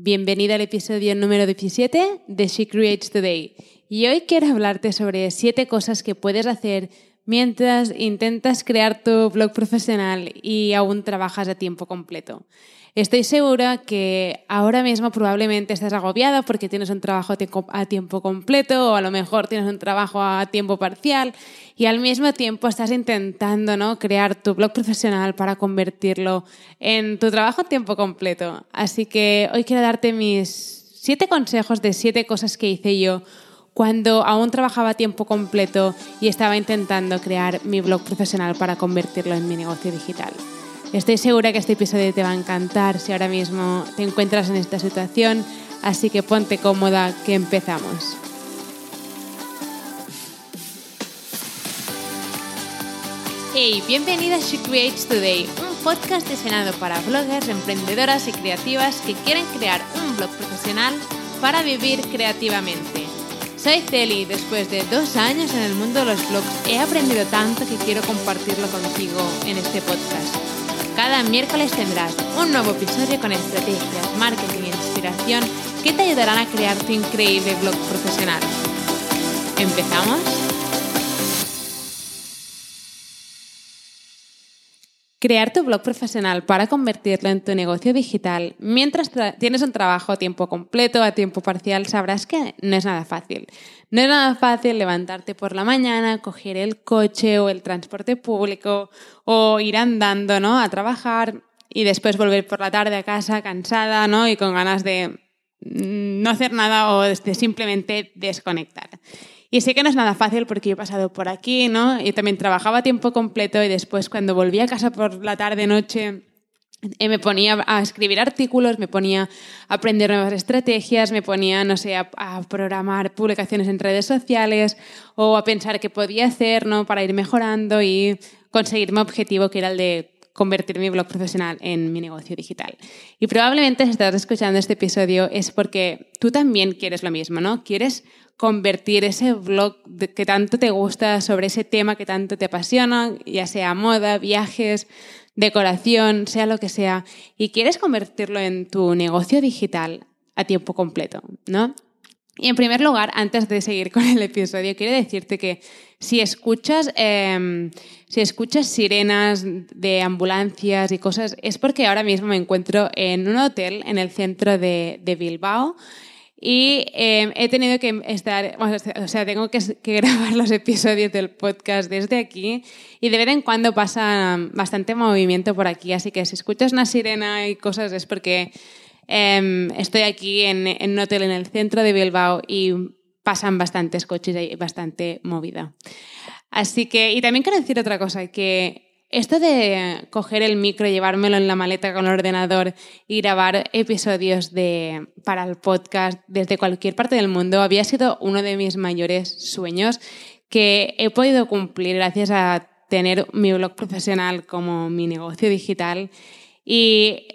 Bienvenida al episodio número 17 de She Creates Today. Y hoy quiero hablarte sobre siete cosas que puedes hacer mientras intentas crear tu blog profesional y aún trabajas a tiempo completo. Estoy segura que ahora mismo probablemente estás agobiada porque tienes un trabajo a tiempo completo o a lo mejor tienes un trabajo a tiempo parcial y al mismo tiempo estás intentando ¿no? crear tu blog profesional para convertirlo en tu trabajo a tiempo completo. Así que hoy quiero darte mis siete consejos de siete cosas que hice yo cuando aún trabajaba a tiempo completo y estaba intentando crear mi blog profesional para convertirlo en mi negocio digital. Estoy segura que este episodio te va a encantar si ahora mismo te encuentras en esta situación, así que ponte cómoda que empezamos. Hey, bienvenida a She Creates Today, un podcast diseñado para bloggers, emprendedoras y creativas que quieren crear un blog profesional para vivir creativamente. Soy Celi después de dos años en el mundo de los blogs he aprendido tanto que quiero compartirlo contigo en este podcast. Cada miércoles tendrás un nuevo episodio con estrategias, marketing e inspiración que te ayudarán a crear tu increíble blog profesional. ¿Empezamos? Crear tu blog profesional para convertirlo en tu negocio digital mientras tienes un trabajo a tiempo completo, a tiempo parcial, sabrás que no es nada fácil. No es nada fácil levantarte por la mañana, coger el coche o el transporte público o ir andando ¿no? a trabajar y después volver por la tarde a casa cansada ¿no? y con ganas de mm, no hacer nada o de simplemente desconectar. Y sé que no es nada fácil porque yo he pasado por aquí, ¿no? Y también trabajaba a tiempo completo y después cuando volví a casa por la tarde, noche, eh, me ponía a escribir artículos, me ponía a aprender nuevas estrategias, me ponía, no sé, a, programar publicaciones en redes sociales o a pensar qué podía hacer ¿no? para ir mejorando y conseguir mi objetivo, que era el de convertir mi blog profesional en mi negocio digital. Y probablemente si estás escuchando este episodio es porque tú también quieres lo mismo, ¿no? Quieres convertir ese blog que tanto te gusta sobre ese tema que tanto te apasiona, ya sea moda, viajes, decoración, sea lo que sea, y quieres convertirlo en tu negocio digital a tiempo completo, ¿no? Y en primer lugar, antes de seguir con el episodio, quiero decirte que si escuchas, em, si escuchas sirenas de ambulancias y cosas, es porque ahora mismo me encuentro en un hotel en el centro de, de Bilbao y em, he tenido que estar, o sea, tengo que, grabar los episodios del podcast desde aquí y de vez en cuando pasa bastante movimiento por aquí, así que si escuchas una sirena y cosas es porque em, estoy aquí en, en un hotel en el centro de Bilbao y pasan bastantes coches y bastante movida. Así que, y también quiero decir otra cosa, que esto de coger el micro, llevármelo en la maleta con el ordenador y grabar episodios de, para el podcast desde cualquier parte del mundo había sido uno de mis mayores sueños que he podido cumplir gracias a tener mi blog profesional como mi negocio digital. Y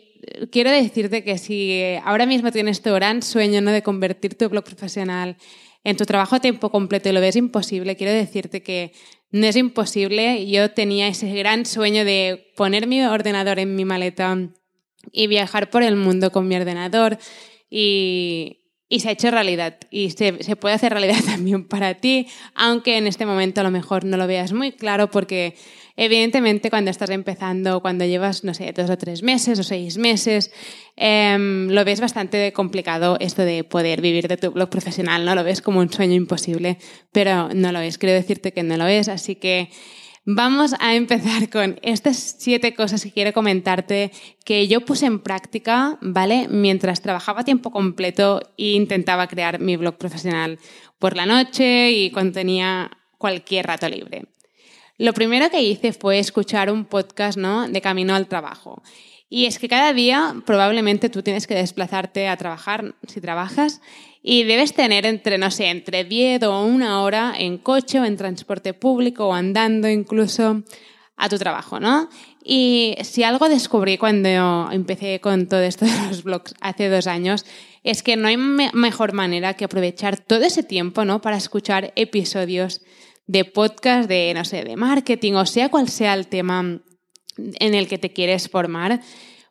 quiero decirte que si ahora mismo tienes tu gran sueño ¿no? de convertir tu blog profesional en tu trabajo a tiempo completo y lo ves imposible, quiero decirte que no es imposible. Yo tenía ese gran sueño de poner mi ordenador en mi maleta y viajar por el mundo con mi ordenador y, se ha hecho realidad y se, se, puede hacer realidad también para ti, aunque en este momento a lo mejor no lo veas muy claro porque Evidentemente, cuando estás empezando, cuando llevas, no sé, dos o tres meses o seis meses, em, lo ves bastante complicado esto de poder vivir de tu blog profesional, ¿no? Lo ves como un sueño imposible, pero no lo es. Quiero decirte que no lo es, así que vamos a empezar con estas siete cosas que quiero comentarte que yo puse en práctica, ¿vale? Mientras trabajaba tiempo completo e intentaba crear mi blog profesional por la noche y cuando tenía cualquier rato libre. Lo primero que hice fue escuchar un podcast ¿no? de camino al trabajo. Y es que cada día probablemente tú tienes que desplazarte a trabajar si trabajas y debes tener entre, no sé, entre 10 o una hora en coche o en transporte público o andando incluso a tu trabajo, ¿no? Y si algo descubrí cuando empecé con todo esto de los blogs hace dos años, es que no hay mejor manera que aprovechar todo ese tiempo, ¿no? Para escuchar episodios de podcast, de, no sé, de marketing, o sea cual sea el tema en el que te quieres formar,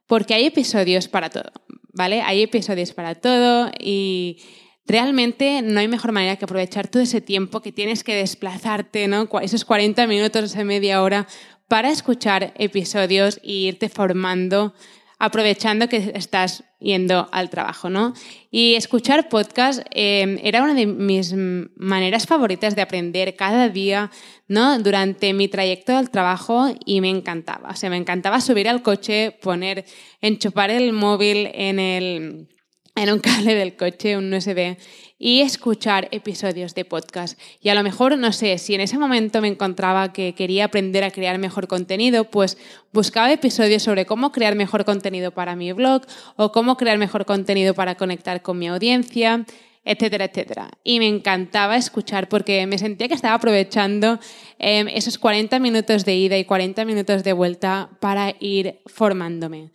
porque hay episodios para todo. ¿vale? Hay episodios para todo y realmente no hay mejor manera que aprovechar todo ese tiempo que tienes que desplazarte, ¿no? Esos 40 minutos, esa media hora para escuchar episodios e irte formando aprovechando que estás yendo al trabajo, ¿no? Y escuchar podcast eh, era una de mis maneras favoritas de aprender cada día, ¿no? Durante mi trayecto al trabajo y me encantaba. O sea, me encantaba subir al coche, poner, enchufar el móvil en el en un cable del coche, un USB, y escuchar episodios de podcast. Y a lo mejor, no sé, si en ese momento me encontraba que quería aprender a crear mejor contenido, pues buscaba episodios sobre cómo crear mejor contenido para mi blog o cómo crear mejor contenido para conectar con mi audiencia etcétera, etcétera. Y me encantaba escuchar porque me sentía que estaba aprovechando em, esos 40 minutos de ida y 40 minutos de vuelta para ir formándome.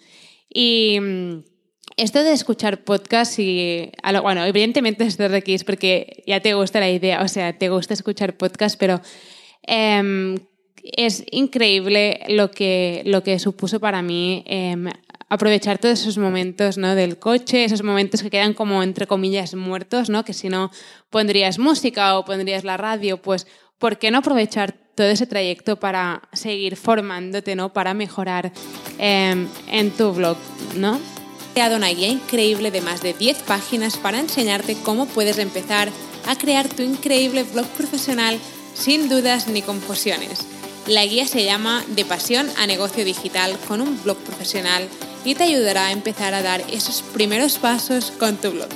Y mm, esto de escuchar podcast y, bueno, evidentemente esto de aquí porque ya te gusta la idea, o sea, te gusta escuchar podcast, pero em, es increíble lo que, lo que supuso para mí em, aprovechar todos esos momentos ¿no? del coche, esos momentos que quedan como entre comillas muertos, ¿no? que si no pondrías música o pondrías la radio, pues ¿por qué no aprovechar todo ese trayecto para seguir formándote, ¿no? para mejorar em, en tu blog? ¿no? Creado una guía increíble de más de 10 páginas para enseñarte cómo puedes empezar a crear tu increíble blog profesional sin dudas ni confusiones. La guía se llama De pasión a negocio digital con un blog profesional y te ayudará a empezar a dar esos primeros pasos con tu blog.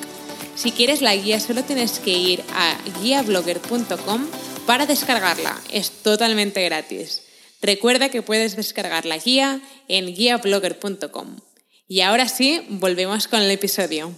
Si quieres la guía solo tienes que ir a guiablogger.com para descargarla. Es totalmente gratis. Recuerda que puedes descargar la guía en guiablogger.com. Y ahora sí, volvemos con el episodio.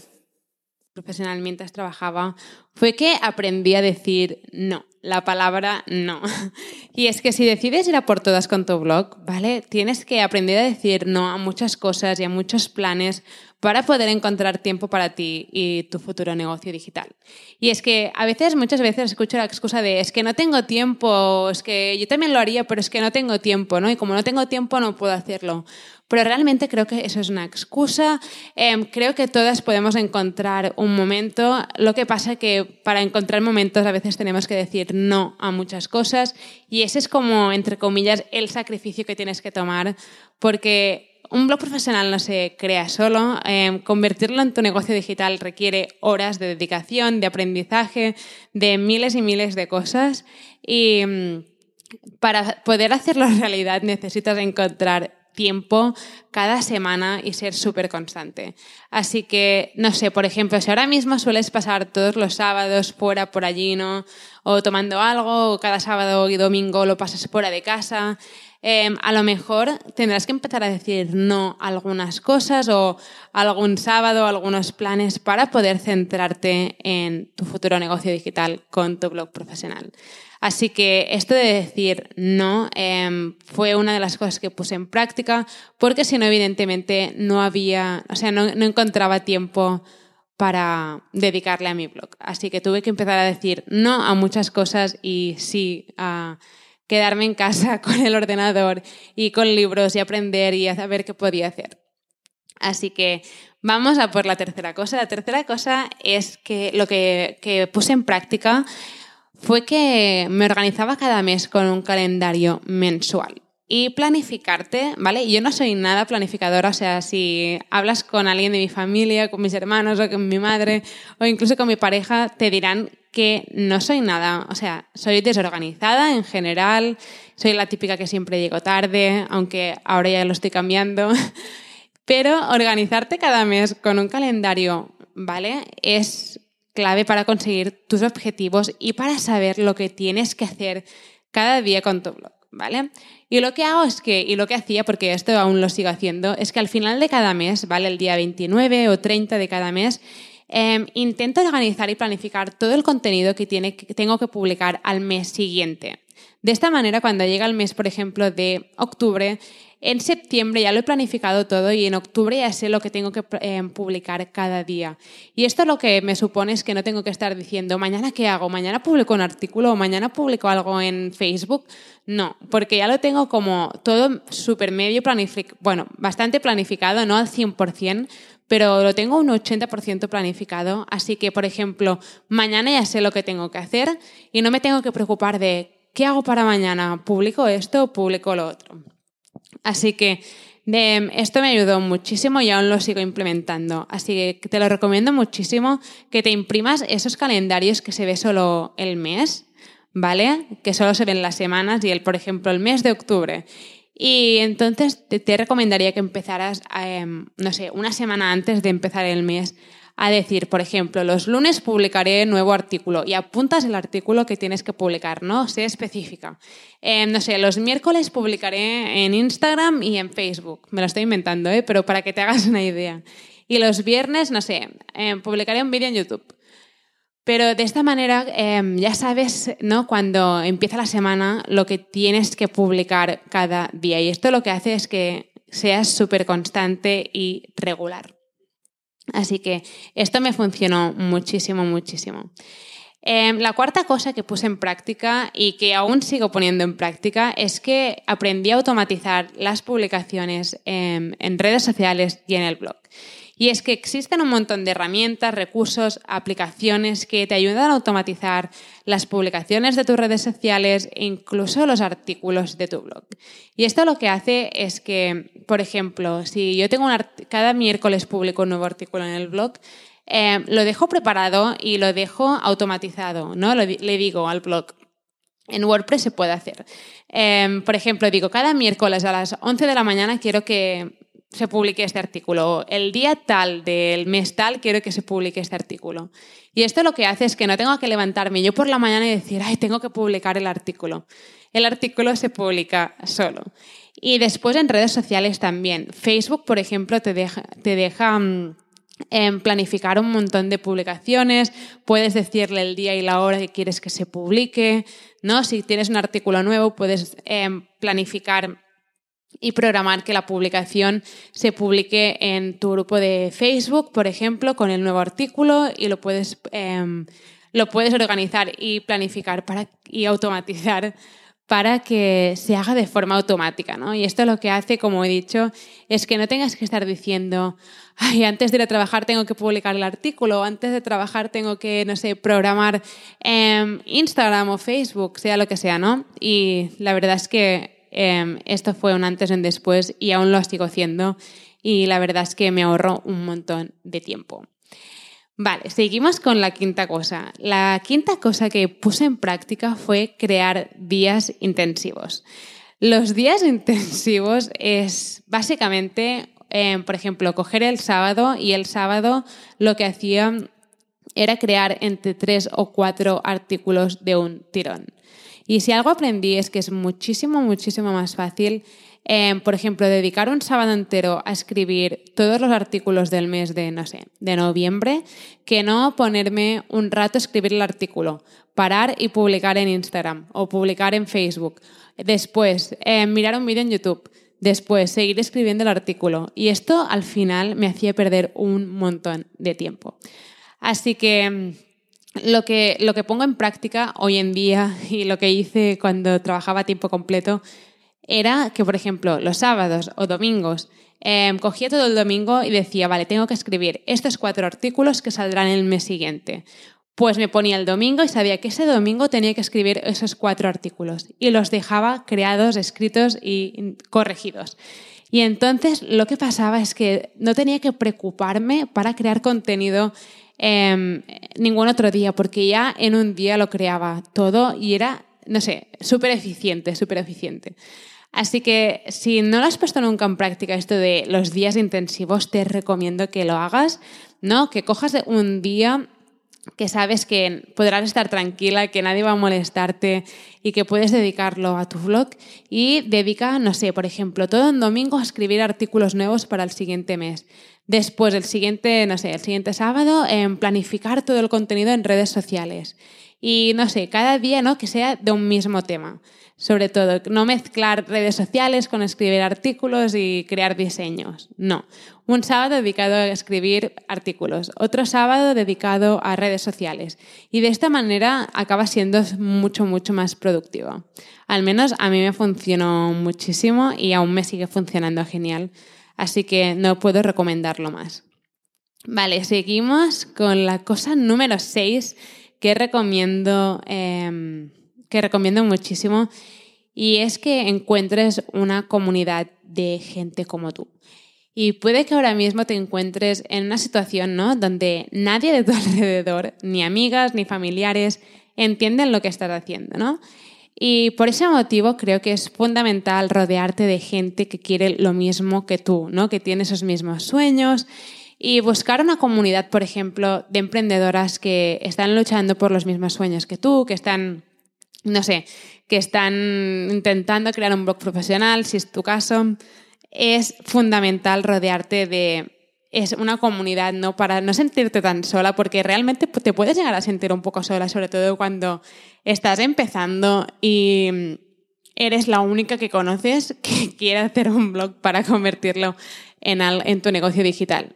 Profesional mientras trabajaba fue que aprendí a decir no, la palabra no. Y es que si decides ir a por todas con tu blog, ¿vale? Tienes que aprender a decir no a muchas cosas y a muchos planes para poder encontrar tiempo para ti y tu futuro negocio digital. Y es que a veces, muchas veces escucho la excusa de es que no tengo tiempo, es que yo también lo haría, pero es que no tengo tiempo, ¿no? Y como no tengo tiempo no puedo hacerlo. Pero realmente creo que eso es una excusa. Em, creo que todas podemos encontrar un momento. Lo que pasa que para encontrar momentos a veces tenemos que decir no a muchas cosas y ese es como, entre comillas, el sacrificio que tienes que tomar porque un blog profesional no se crea solo. Em, convertirlo en tu negocio digital requiere horas de dedicación, de aprendizaje, de miles y miles de cosas. Y mm, para poder hacerlo realidad necesitas encontrar tiempo cada semana y ser súper constante. Así que, no sé, por ejemplo, si ahora mismo sueles pasar todos los sábados fuera por allí, ¿no? O tomando algo, o cada sábado y domingo lo pasas fuera de casa, em, a lo mejor tendrás que empezar a decir no algunas cosas o algún sábado, algunos planes para poder centrarte en tu futuro negocio digital con tu blog profesional. Así que esto de decir no em, fue una de las cosas que puse en práctica, porque si no, evidentemente no había, o sea, no, encontraba tiempo para dedicarle a mi blog. Así que tuve que empezar a decir no a muchas cosas y sí a quedarme en casa con el ordenador y con libros y aprender y a saber qué podía hacer. Así que vamos a por la tercera cosa. La tercera cosa es que lo que, que puse en práctica fue que me organizaba cada mes con un calendario mensual. Y planificarte, ¿vale? Yo no soy nada planificadora, o sea, si hablas con alguien de mi familia, con mis hermanos o con mi madre o incluso con mi pareja, te dirán que no soy nada, o sea, soy desorganizada en general, soy la típica que siempre llego tarde, aunque ahora ya lo estoy cambiando, pero organizarte cada mes con un calendario, ¿vale? Es clave para conseguir tus objetivos y para saber lo que tienes que hacer cada día con tu blog, ¿vale? Y lo que hago es que, y lo que hacía, porque esto aún lo sigo haciendo, es que al final de cada mes, ¿vale? El día 29 o 30 de cada mes, em, intento organizar y planificar todo el contenido que, tiene, que tengo que publicar al mes siguiente. De esta manera, cuando llega el mes, por ejemplo, de octubre, en septiembre ya lo he planificado todo y en octubre ya sé lo que tengo que eh, publicar cada día. Y esto lo que me supone es que no tengo que estar diciendo, mañana qué hago, mañana publico un artículo o mañana publico algo en Facebook. No, porque ya lo tengo como todo súper medio planificado, bueno, bastante planificado, no al 100%, pero lo tengo un 80% planificado. Así que, por ejemplo, mañana ya sé lo que tengo que hacer y no me tengo que preocupar de qué hago para mañana, publico esto o publico lo otro. Así que esto me ayudó muchísimo y aún lo sigo implementando. Así que te lo recomiendo muchísimo que te imprimas esos calendarios que se ve solo el mes, ¿vale? Que solo se ven las semanas y el, por ejemplo, el mes de octubre. Y entonces te, recomendaría que empezaras, em, no sé, una semana antes de empezar el mes a decir, por ejemplo, los lunes publicaré nuevo artículo y apuntas el artículo que tienes que publicar, ¿no? Sé específica. Eh, no sé, los miércoles publicaré en Instagram y en Facebook. Me lo estoy inventando, ¿eh? Pero para que te hagas una idea. Y los viernes, no sé, eh, publicaré un vídeo en YouTube. Pero de esta manera em, ya sabes, ¿no? Cuando empieza la semana, lo que tienes que publicar cada día. Y esto lo que hace es que seas súper constante y regular. Así que esto me funcionó muchísimo, muchísimo. Em, la cuarta cosa que puse en práctica y que aún sigo poniendo en práctica es que aprendí a automatizar las publicaciones en redes sociales y en el blog. Y es que existen un montón de herramientas, recursos, aplicaciones que te ayudan a automatizar las publicaciones de tus redes sociales e incluso los artículos de tu blog. Y esto lo que hace es que, por ejemplo, si yo tengo un cada miércoles publico un nuevo artículo en el blog, eh, lo dejo preparado y lo dejo automatizado, ¿no? le digo al blog, en WordPress se puede hacer. Eh, por ejemplo, digo, cada miércoles a las 11 de la mañana quiero que se publique este artículo. El día tal del mes tal quiero que se publique este artículo. Y esto lo que hace es que no tengo que levantarme yo por la mañana y decir, ay, tengo que publicar el artículo. El artículo se publica solo. Y después en redes sociales también. Facebook, por ejemplo, te deja, te deja mm, em, planificar un montón de publicaciones, puedes decirle el día y la hora que quieres que se publique, ¿no? Si tienes un artículo nuevo, puedes em, planificar y programar que la publicación se publique en tu grupo de Facebook, por ejemplo, con el nuevo artículo y lo puedes, em, lo puedes organizar y planificar para, y automatizar para que se haga de forma automática. ¿no? Y esto lo que hace, como he dicho, es que no tengas que estar diciendo, ay, antes de ir a trabajar tengo que publicar el artículo, antes de trabajar tengo que, no sé, programar en Instagram o Facebook, sea lo que sea, ¿no? Y la verdad es que Em, esto fue un antes y un después y aún lo sigo haciendo y la verdad es que me ahorro un montón de tiempo. Vale, seguimos con la quinta cosa. La quinta cosa que puse en práctica fue crear días intensivos. Los días intensivos es básicamente, em, por ejemplo, coger el sábado y el sábado lo que hacía era crear entre tres o cuatro artículos de un tirón. Y si algo aprendí es que es muchísimo, muchísimo más fácil, em, por ejemplo, dedicar un sábado entero a escribir todos los artículos del mes de, no sé, de noviembre, que no ponerme un rato a escribir el artículo, parar y publicar en Instagram o publicar en Facebook. Después, em, mirar un vídeo en YouTube. Después, seguir escribiendo el artículo. Y esto al final me hacía perder un montón de tiempo. Así que em, lo que, lo que pongo en práctica hoy en día y lo que hice cuando trabajaba a tiempo completo era que, por ejemplo, los sábados o domingos em, cogía todo el domingo y decía, vale, tengo que escribir estos cuatro artículos que saldrán el mes siguiente. Pues me ponía el domingo y sabía que ese domingo tenía que escribir esos cuatro artículos y los dejaba creados, escritos y corregidos. Y entonces lo que pasaba es que no tenía que preocuparme para crear contenido Em, ningún otro día, porque ya en un día lo creaba todo y era, no sé, súper eficiente, súper eficiente. Así que si no lo has puesto nunca en práctica esto de los días intensivos, te recomiendo que lo hagas, ¿no? Que cojas un día que sabes que podrás estar tranquila, que nadie va a molestarte y que puedes dedicarlo a tu blog y dedica, no sé, por ejemplo, todo un domingo a escribir artículos nuevos para el siguiente mes. Después, el siguiente, no sé, el siguiente sábado, en planificar todo el contenido en redes sociales. Y no sé, cada día, ¿no? Que sea de un mismo tema. Sobre todo, no mezclar redes sociales con escribir artículos y crear diseños. No. Un sábado dedicado a escribir artículos, otro sábado dedicado a redes sociales. Y de esta manera acaba siendo mucho, mucho más productivo. Al menos a mí me funcionó muchísimo y aún me sigue funcionando genial así que no puedo recomendarlo más. Vale, seguimos con la cosa número 6 que recomiendo, em, que recomiendo muchísimo y es que encuentres una comunidad de gente como tú. Y puede que ahora mismo te encuentres en una situación ¿no? donde nadie de tu alrededor, ni amigas ni familiares, entienden lo que estás haciendo, ¿no? Y por ese motivo creo que es fundamental rodearte de gente que quiere lo mismo que tú, ¿no? Que tiene esos mismos sueños y buscar una comunidad, por ejemplo, de emprendedoras que están luchando por los mismos sueños que tú, que están, no sé, que están intentando crear un blog profesional, si es tu caso. Es fundamental rodearte de es una comunidad, ¿no? Para no sentirte tan sola, porque realmente te puedes llegar a sentir un poco sola, sobre todo cuando estás empezando y eres la única que conoces que quiere hacer un blog para convertirlo en, en tu negocio digital.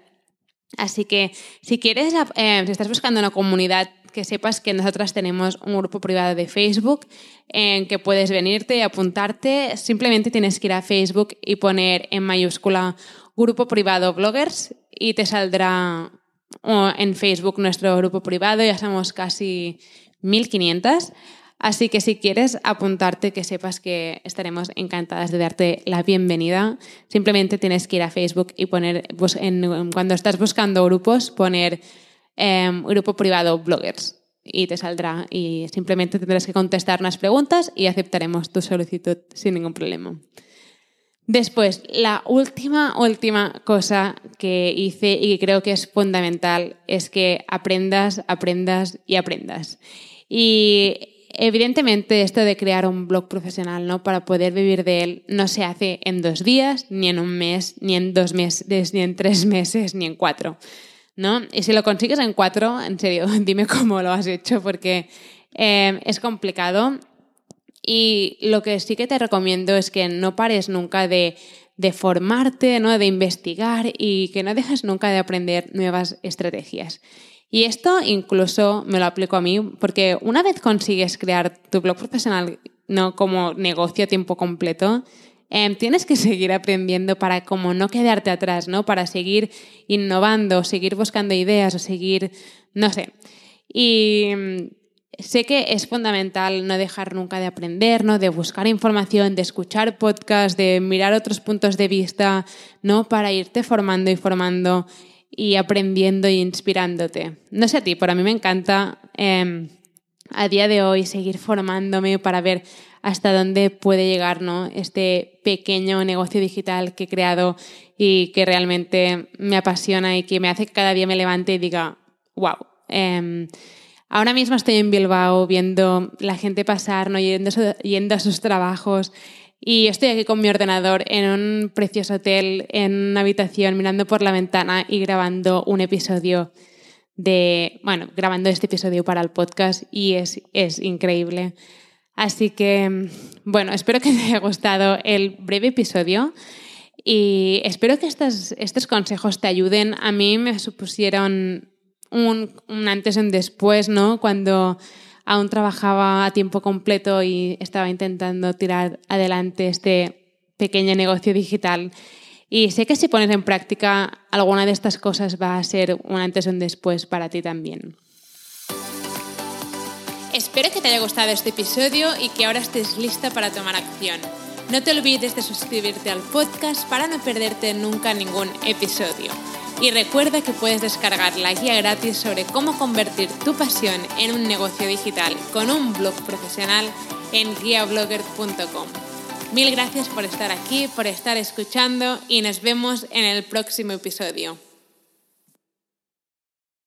Así que si quieres, eh, si estás buscando una comunidad, que sepas que nosotras tenemos un grupo privado de Facebook en que puedes venirte y apuntarte. Simplemente tienes que ir a Facebook y poner en mayúscula grupo privado bloggers y te saldrá en Facebook nuestro grupo privado. Ya somos casi 1500. Así que si quieres apuntarte, que sepas que estaremos encantadas de darte la bienvenida. Simplemente tienes que ir a Facebook y poner, cuando estás buscando grupos, poner em, grupo privado bloggers y te saldrá. Y simplemente tendrás que contestar unas preguntas y aceptaremos tu solicitud sin ningún problema. Después, la última, última cosa que hice y que creo que es fundamental es que aprendas, aprendas y aprendas. Y evidentemente esto de crear un blog profesional, ¿no? Para poder vivir de él no se hace en dos días, ni en un mes, ni en dos meses, ni en tres meses, ni en cuatro, ¿no? Y si lo consigues en cuatro, en serio, dime cómo lo has hecho, porque eh, es complicado. Y lo que sí que te recomiendo es que no pares nunca de, de formarte, ¿no? de investigar y que no dejes nunca de aprender nuevas estrategias. Y esto incluso me lo aplico a mí, porque una vez consigues crear tu blog profesional no como negocio a tiempo completo, em, tienes que seguir aprendiendo para como no quedarte atrás, ¿no? Para seguir innovando, seguir buscando ideas o seguir, no sé. Y sé que es fundamental no dejar nunca de aprender, ¿no? De buscar información, de escuchar podcasts, de mirar otros puntos de vista, ¿no? Para irte formando y formando y aprendiendo y inspirándote. No sé a ti, pero a mí me encanta em, a día de hoy seguir formándome para ver hasta dónde puede llegar ¿no? este pequeño negocio digital que he creado y que realmente me apasiona y que me hace que cada día me levante y diga, wow. Ahora mismo estoy en Bilbao viendo la gente pasar, ¿no? yendo, a sus trabajos, y estoy aquí con mi ordenador en un precioso hotel, en una habitación, mirando por la ventana y grabando un episodio de, bueno, grabando este episodio para el podcast y es, es increíble. Así que, bueno, espero que te haya gustado el breve episodio y espero que estos, estos consejos te ayuden. A mí me supusieron un, un antes y un después, ¿no? Cuando aún trabajaba a tiempo completo y estaba intentando tirar adelante este pequeño negocio digital. Y sé que si pones en práctica alguna de estas cosas va a ser un antes o un después para ti también. Espero que te haya gustado este episodio y que ahora estés lista para tomar acción. No te olvides de suscribirte al podcast para no perderte nunca ningún episodio. Y recuerda que puedes descargar la guía gratis sobre cómo convertir tu pasión en un negocio digital con un blog profesional en guiablogger.com. Mil gracias por estar aquí, por estar escuchando y nos vemos en el próximo episodio.